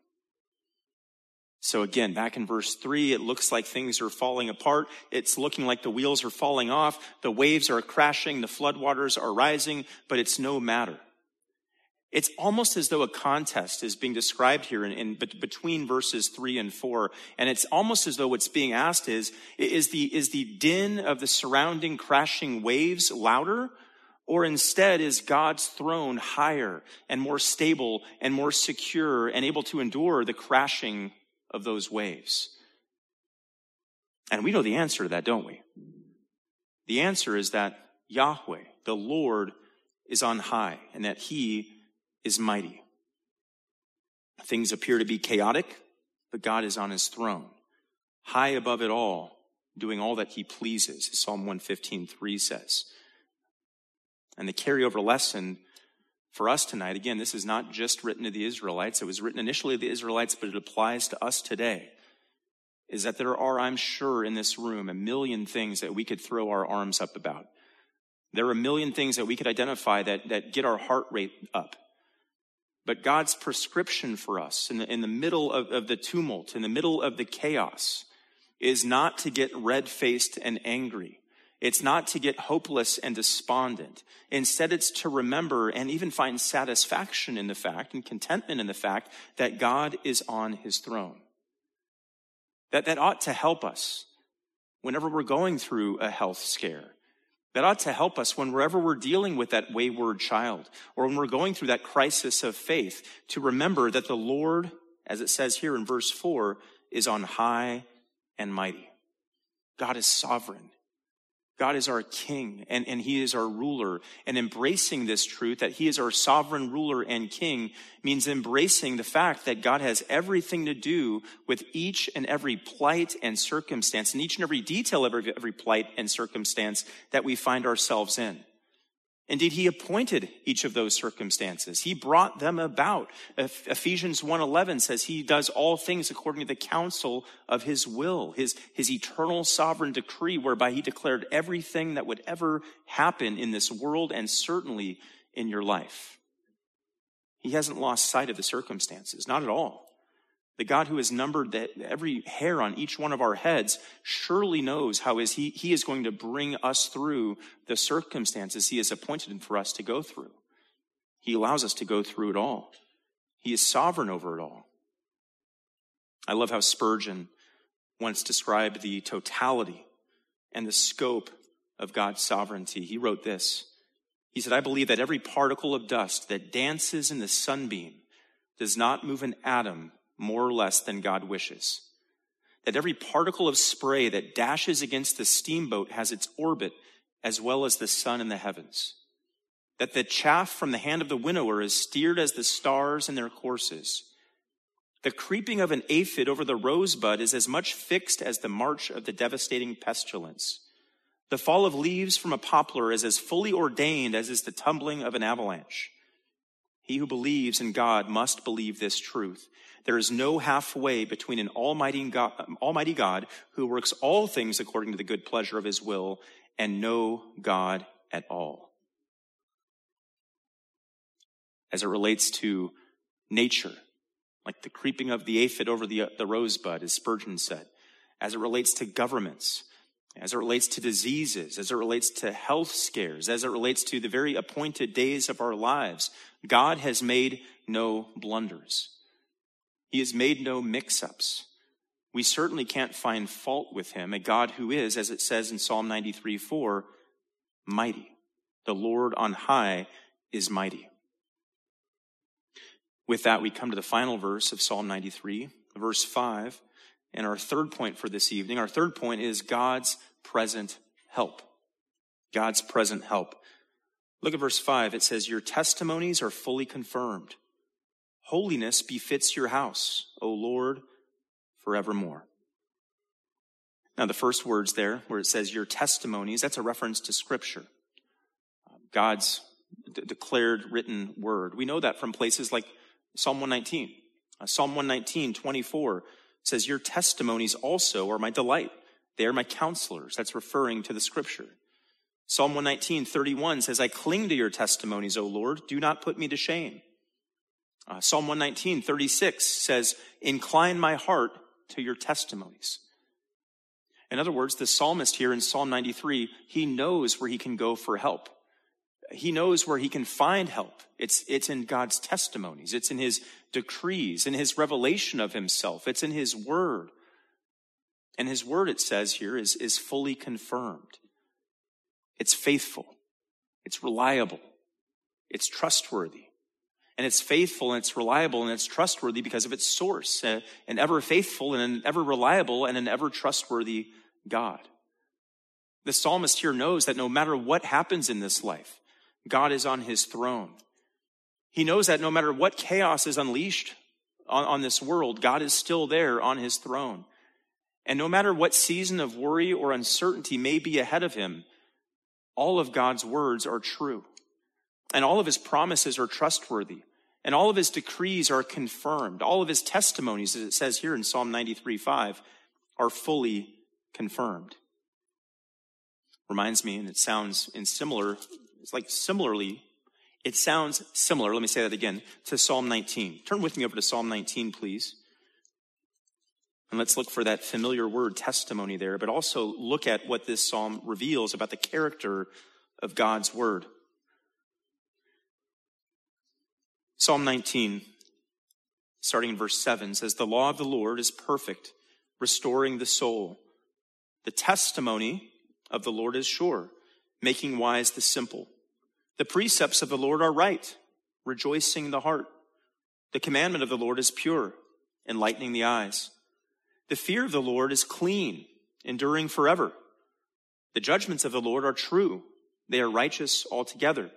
So again, back in verse three, it looks like things are falling apart. It's looking like the wheels are falling off. The waves are crashing. The floodwaters are rising, but it's no matter. It's almost as though a contest is being described here in, in, between verses three and four. And it's almost as though what's being asked is, is the, is the din of the surrounding crashing waves louder? Or instead is God's throne higher and more stable and more secure and able to endure the crashing of those waves? And we know the answer to that, don't we? The answer is that Yahweh, the Lord, is on high and that he is mighty. Things appear to be chaotic, but God is on his throne, high above it all, doing all that he pleases, as Psalm 115.3 says. And the carryover lesson for us tonight, again, this is not just written to the Israelites. It was written initially to the Israelites, but it applies to us today. Is that there are, I'm sure, in this room, a million things that we could throw our arms up about. There are a million things that we could identify that, that get our heart rate up. But God's prescription for us in the, in the middle of, of the tumult, in the middle of the chaos, is not to get red faced and angry. It's not to get hopeless and despondent. Instead, it's to remember and even find satisfaction in the fact and contentment in the fact that God is on his throne. That, that ought to help us whenever we're going through a health scare that ought to help us whenever we're dealing with that wayward child or when we're going through that crisis of faith to remember that the Lord, as it says here in verse 4, is on high and mighty. God is sovereign. God is our king and, and he is our ruler. And embracing this truth that he is our sovereign ruler and king means embracing the fact that God has everything to do with each and every plight and circumstance and each and every detail of every, every plight and circumstance that we find ourselves in. Indeed, he appointed each of those circumstances. He brought them about. Ephesians 1.11 says he does all things according to the counsel of his will, his, his eternal sovereign decree, whereby he declared everything that would ever happen in this world and certainly in your life. He hasn't lost sight of the circumstances, not at all. The God who has numbered the, every hair on each one of our heads surely knows how is he, he is going to bring us through the circumstances he has appointed for us to go through. He allows us to go through it all. He is sovereign over it all. I love how Spurgeon once described the totality and the scope of God's sovereignty. He wrote this. He said, I believe that every particle of dust that dances in the sunbeam does not move an atom more or less than God wishes. That every particle of spray that dashes against the steamboat has its orbit as well as the sun in the heavens. That the chaff from the hand of the winnower is steered as the stars in their courses. The creeping of an aphid over the rosebud is as much fixed as the march of the devastating pestilence. The fall of leaves from a poplar is as fully ordained as is the tumbling of an avalanche. He who believes in God must believe this truth there is no halfway between an almighty God, almighty God who works all things according to the good pleasure of his will and no God at all. As it relates to nature, like the creeping of the aphid over the, the rosebud, as Spurgeon said, as it relates to governments, as it relates to diseases, as it relates to health scares, as it relates to the very appointed days of our lives, God has made no blunders. He has made no mix ups. We certainly can't find fault with him, a God who is, as it says in Psalm 93 4, mighty. The Lord on high is mighty. With that, we come to the final verse of Psalm 93, verse 5. And our third point for this evening, our third point is God's present help. God's present help. Look at verse 5. It says, Your testimonies are fully confirmed. Holiness befits your house, O Lord, forevermore. Now, the first words there, where it says your testimonies, that's a reference to Scripture, God's d- declared written word. We know that from places like Psalm 119. Uh, Psalm 119, 24 says, Your testimonies also are my delight. They are my counselors. That's referring to the Scripture. Psalm 119, 31 says, I cling to your testimonies, O Lord. Do not put me to shame. Uh, Psalm 119, 36 says, Incline my heart to your testimonies. In other words, the psalmist here in Psalm 93, he knows where he can go for help. He knows where he can find help. It's, it's in God's testimonies. It's in his decrees, in his revelation of himself. It's in his word. And his word, it says here, is, is fully confirmed. It's faithful. It's reliable. It's trustworthy and it's faithful and it's reliable and it's trustworthy because of its source, an ever faithful and an ever reliable and an ever trustworthy God. The psalmist here knows that no matter what happens in this life, God is on his throne. He knows that no matter what chaos is unleashed on, on this world, God is still there on his throne. And no matter what season of worry or uncertainty may be ahead of him, all of God's words are true. And all of his promises are trustworthy. And all of his decrees are confirmed. All of his testimonies, as it says here in Psalm 93 5, are fully confirmed. Reminds me, and it sounds in similar, it's like similarly, it sounds similar, let me say that again, to Psalm 19. Turn with me over to Psalm 19, please. And let's look for that familiar word testimony there, but also look at what this psalm reveals about the character of God's word. Psalm 19, starting in verse 7, says, The law of the Lord is perfect, restoring the soul. The testimony of the Lord is sure, making wise the simple. The precepts of the Lord are right, rejoicing the heart. The commandment of the Lord is pure, enlightening the eyes. The fear of the Lord is clean, enduring forever. The judgments of the Lord are true. They are righteous altogether.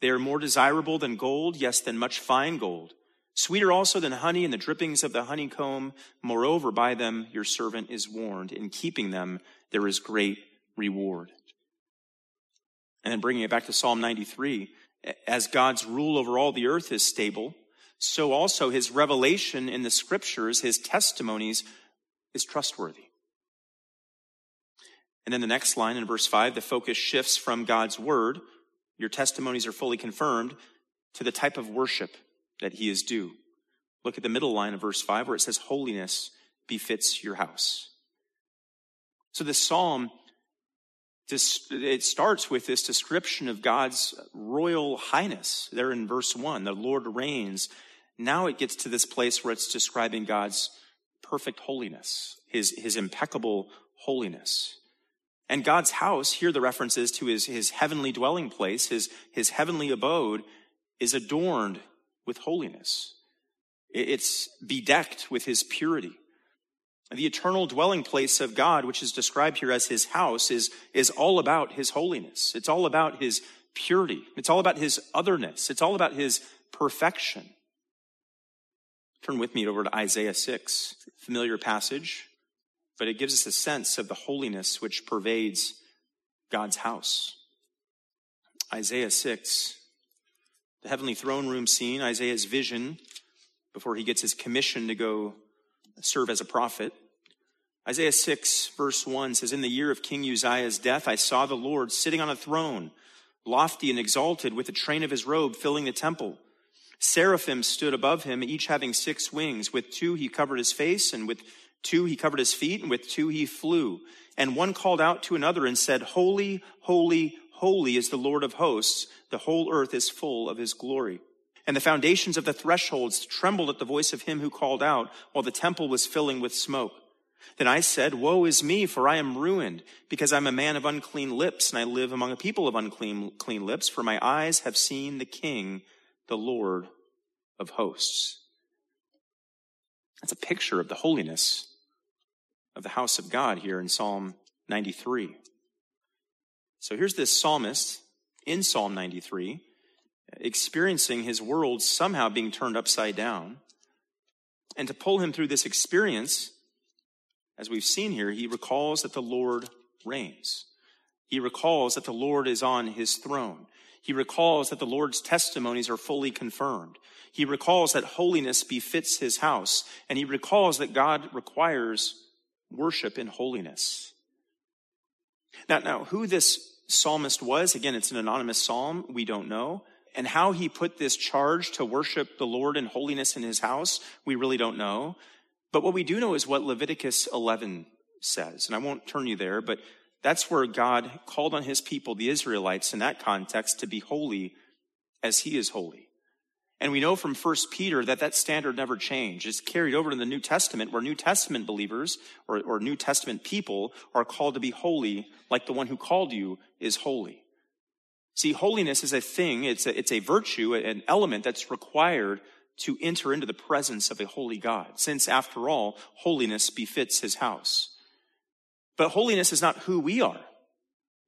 They are more desirable than gold, yes, than much fine gold. Sweeter also than honey and the drippings of the honeycomb. Moreover, by them your servant is warned. In keeping them, there is great reward. And then bringing it back to Psalm 93, as God's rule over all the earth is stable, so also his revelation in the scriptures, his testimonies, is trustworthy. And then the next line in verse 5, the focus shifts from God's word, your testimonies are fully confirmed, to the type of worship that he is due. Look at the middle line of verse 5 where it says, Holiness befits your house. So this psalm, it starts with this description of God's royal highness there in verse 1. The Lord reigns. Now it gets to this place where it's describing God's perfect holiness, his, his impeccable holiness. And God's house, here the reference is to his, his heavenly dwelling place, his, his heavenly abode, is adorned with holiness. It's bedecked with his purity. The eternal dwelling place of God, which is described here as his house, is, is all about his holiness. It's all about his purity. It's all about his otherness. It's all about his perfection. Turn with me over to Isaiah 6, familiar passage but it gives us a sense of the holiness which pervades God's house. Isaiah 6, the heavenly throne room scene, Isaiah's vision before he gets his commission to go serve as a prophet. Isaiah 6, verse 1 says, In the year of King Uzziah's death, I saw the Lord sitting on a throne, lofty and exalted, with the train of his robe filling the temple. Seraphim stood above him, each having six wings. With two he covered his face, and with Two, he covered his feet, and with two, he flew. And one called out to another and said, Holy, holy, holy is the Lord of hosts. The whole earth is full of his glory. And the foundations of the thresholds trembled at the voice of him who called out, while the temple was filling with smoke. Then I said, Woe is me, for I am ruined, because I'm a man of unclean lips, and I live among a people of unclean clean lips, for my eyes have seen the King, the Lord of hosts. That's a picture of the holiness of the house of God here in Psalm 93. So here's this psalmist in Psalm 93 experiencing his world somehow being turned upside down. And to pull him through this experience, as we've seen here, he recalls that the Lord reigns. He recalls that the Lord is on his throne. He recalls that the Lord's testimonies are fully confirmed. He recalls that holiness befits his house. And he recalls that God requires worship in holiness. Now, now, who this psalmist was, again, it's an anonymous psalm. We don't know. And how he put this charge to worship the Lord in holiness in his house, we really don't know. But what we do know is what Leviticus 11 says. And I won't turn you there, but that's where God called on his people, the Israelites, in that context, to be holy as he is holy. And we know from 1 Peter that that standard never changed. It's carried over to the New Testament where New Testament believers or, or, New Testament people are called to be holy like the one who called you is holy. See, holiness is a thing. It's a, it's a virtue, an element that's required to enter into the presence of a holy God. Since after all, holiness befits his house. But holiness is not who we are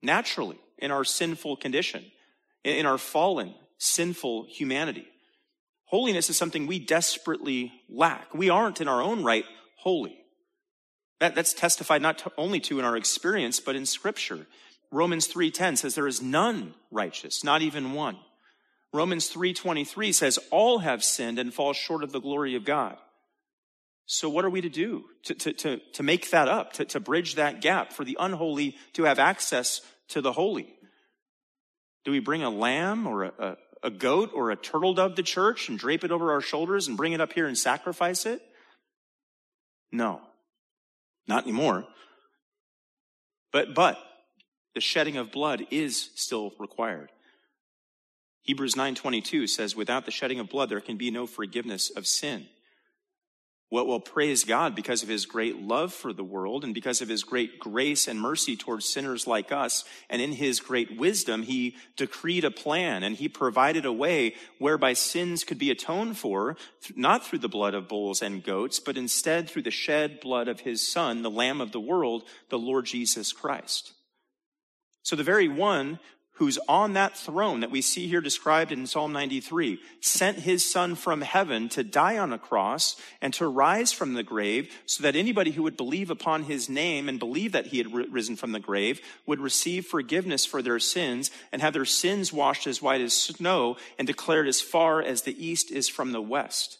naturally in our sinful condition, in our fallen, sinful humanity. Holiness is something we desperately lack. We aren't in our own right holy. That, that's testified not to, only to in our experience, but in scripture. Romans 3.10 says there is none righteous, not even one. Romans 3.23 says all have sinned and fall short of the glory of God. So what are we to do to, to, to, to make that up, to, to bridge that gap for the unholy to have access to the holy? Do we bring a lamb or a, a, a goat or a turtle dove to church and drape it over our shoulders and bring it up here and sacrifice it? No, not anymore. But, but, the shedding of blood is still required. Hebrews 9:22 says without the shedding of blood there can be no forgiveness of sin. Well, well, praise God because of his great love for the world and because of his great grace and mercy towards sinners like us. And in his great wisdom, he decreed a plan and he provided a way whereby sins could be atoned for, not through the blood of bulls and goats, but instead through the shed blood of his son, the lamb of the world, the Lord Jesus Christ. So the very one who's on that throne that we see here described in Psalm 93, sent his son from heaven to die on a cross and to rise from the grave so that anybody who would believe upon his name and believe that he had risen from the grave would receive forgiveness for their sins and have their sins washed as white as snow and declared as far as the east is from the west.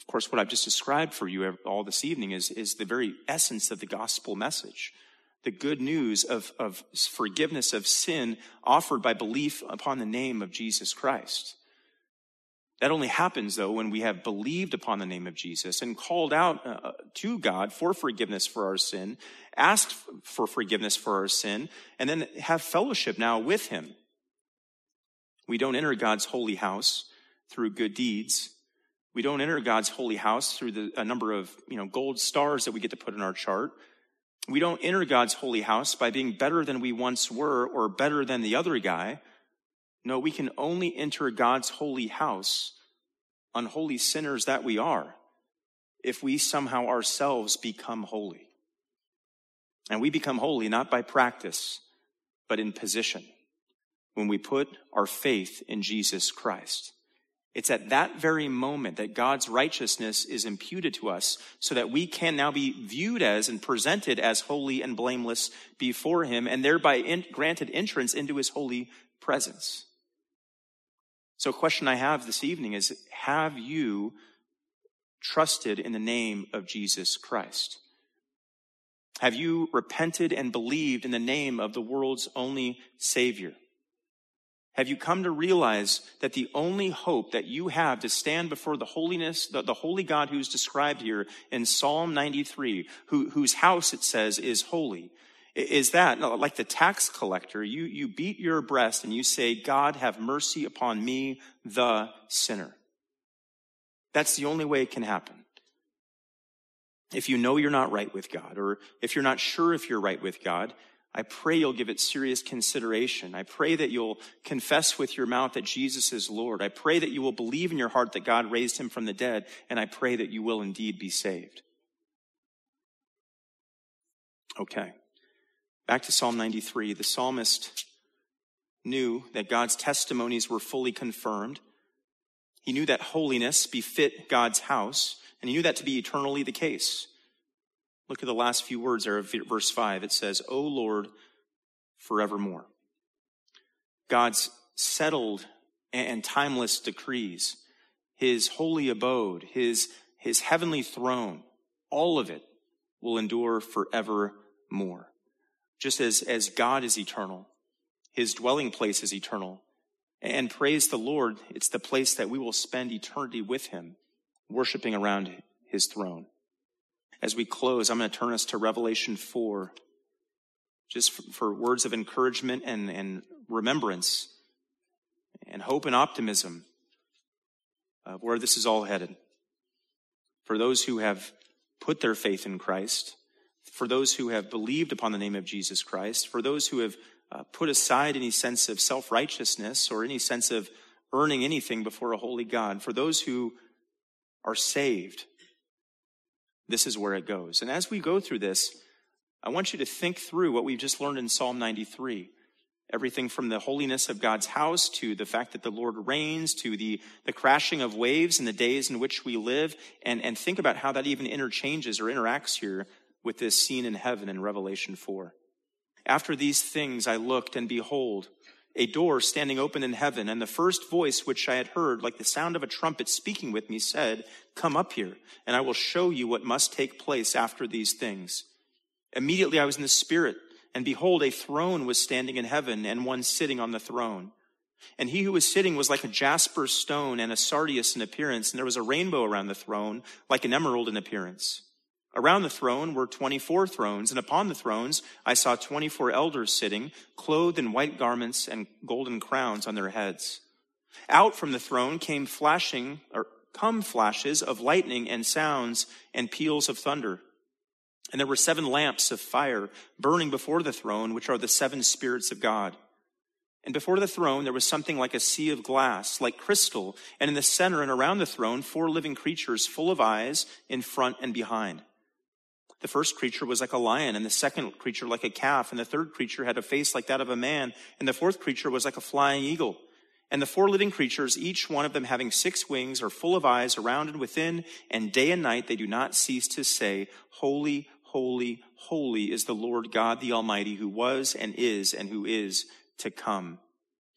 Of course, what I've just described for you all this evening is, is the very essence of the gospel message the good news of, of forgiveness of sin offered by belief upon the name of Jesus Christ. That only happens, though, when we have believed upon the name of Jesus and called out uh, to God for forgiveness for our sin, asked for forgiveness for our sin, and then have fellowship now with Him. We don't enter God's holy house through good deeds. We don't enter God's holy house through the, a number of you know, gold stars that we get to put in our chart. We don't enter God's holy house by being better than we once were or better than the other guy. No, we can only enter God's holy house, unholy sinners that we are, if we somehow ourselves become holy. And we become holy not by practice, but in position when we put our faith in Jesus Christ. It's at that very moment that God's righteousness is imputed to us so that we can now be viewed as and presented as holy and blameless before Him and thereby in, granted entrance into His holy presence. So, a question I have this evening is Have you trusted in the name of Jesus Christ? Have you repented and believed in the name of the world's only Savior? Have you come to realize that the only hope that you have to stand before the holiness, the, the holy God who's described here in Psalm 93, who, whose house it says is holy, is that like the tax collector, you, you beat your breast and you say, God, have mercy upon me, the sinner. That's the only way it can happen. If you know you're not right with God, or if you're not sure if you're right with God, I pray you'll give it serious consideration. I pray that you'll confess with your mouth that Jesus is Lord. I pray that you will believe in your heart that God raised him from the dead, and I pray that you will indeed be saved. Okay. Back to Psalm 93. The psalmist knew that God's testimonies were fully confirmed. He knew that holiness befit God's house, and he knew that to be eternally the case. Look at the last few words there of verse 5. It says, O Lord, forevermore. God's settled and timeless decrees, his holy abode, his, his heavenly throne, all of it will endure forevermore. Just as, as God is eternal, his dwelling place is eternal. And praise the Lord, it's the place that we will spend eternity with him, worshiping around his throne as we close, I'm going to turn us to Revelation 4, just for, for words of encouragement and, and remembrance and hope and optimism of where this is all headed. For those who have put their faith in Christ, for those who have believed upon the name of Jesus Christ, for those who have uh, put aside any sense of self righteousness or any sense of earning anything before a holy God, for those who are saved this is where it goes. And as we go through this, I want you to think through what we've just learned in Psalm 93. Everything from the holiness of God's house to the fact that the Lord reigns to the, the crashing of waves in the days in which we live, and, and think about how that even interchanges or interacts here with this scene in heaven in Revelation 4. After these things I looked, and behold, a door standing open in heaven, and the first voice which I had heard, like the sound of a trumpet speaking with me, said, Come up here, and I will show you what must take place after these things. Immediately I was in the Spirit, and behold, a throne was standing in heaven, and one sitting on the throne. And he who was sitting was like a jasper stone and a sardius in appearance, and there was a rainbow around the throne, like an emerald in appearance. Around the throne were 24 thrones, and upon the thrones I saw 24 elders sitting, clothed in white garments and golden crowns on their heads. Out from the throne came flashing, or come flashes of lightning and sounds and peals of thunder. And there were seven lamps of fire burning before the throne, which are the seven spirits of God. And before the throne, there was something like a sea of glass, like crystal, and in the center and around the throne, four living creatures full of eyes in front and behind. The first creature was like a lion, and the second creature like a calf, and the third creature had a face like that of a man, and the fourth creature was like a flying eagle. And the four living creatures, each one of them having six wings, are full of eyes around and within, and day and night they do not cease to say, Holy, holy, holy is the Lord God the Almighty, who was and is and who is to come.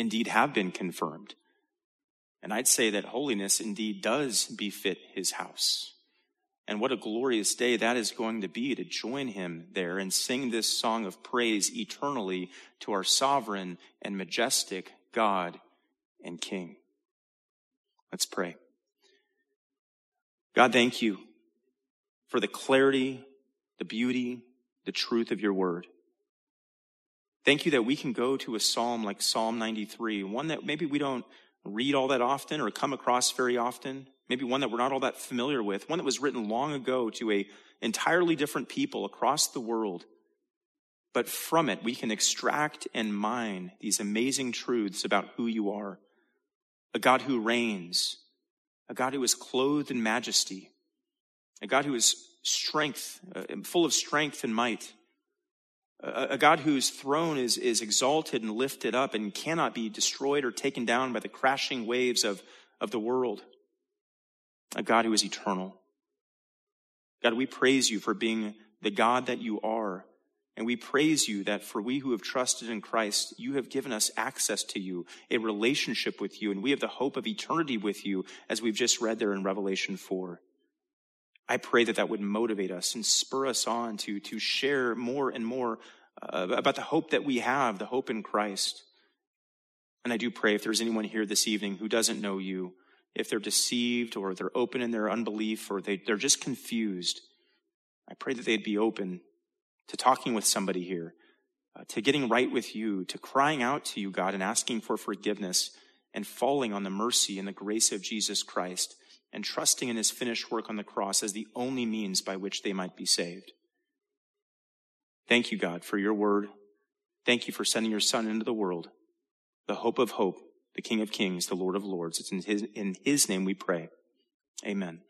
indeed have been confirmed. And I'd say that holiness indeed does befit his house. And what a glorious day that is going to be to join him there and sing this song of praise eternally to our sovereign and majestic God and King. Let's pray. God, thank you for the clarity, the beauty, the truth of your word. Thank you that we can go to a psalm like Psalm 93, one that maybe we don't read all that often or come across very often, maybe one that we're not all that familiar with, one that was written long ago to a entirely different people across the world. But from it, we can extract and mine these amazing truths about who you are. A God who reigns, a God who is clothed in majesty, a God who is strength, uh, full of strength and might, a, God whose throne is, is exalted and lifted up and cannot be destroyed or taken down by the crashing waves of, of the world. A God who is eternal. God, we praise you for being the God that you are. And we praise you that for we who have trusted in Christ, you have given us access to you, a relationship with you, and we have the hope of eternity with you, as we've just read there in Revelation 4. I pray that that would motivate us and spur us on to, to share more and more uh, about the hope that we have, the hope in Christ. And I do pray if there's anyone here this evening who doesn't know you, if they're deceived or they're open in their unbelief or they, they're just confused, I pray that they'd be open to talking with somebody here, uh, to getting right with you, to crying out to you, God, and asking for forgiveness and falling on the mercy and the grace of Jesus Christ and trusting in his finished work on the cross as the only means by which they might be saved. Thank you, God, for your word. Thank you for sending your son into the world, the hope of hope, the King of kings, the Lord of lords. It's in his, in his name we pray. Amen.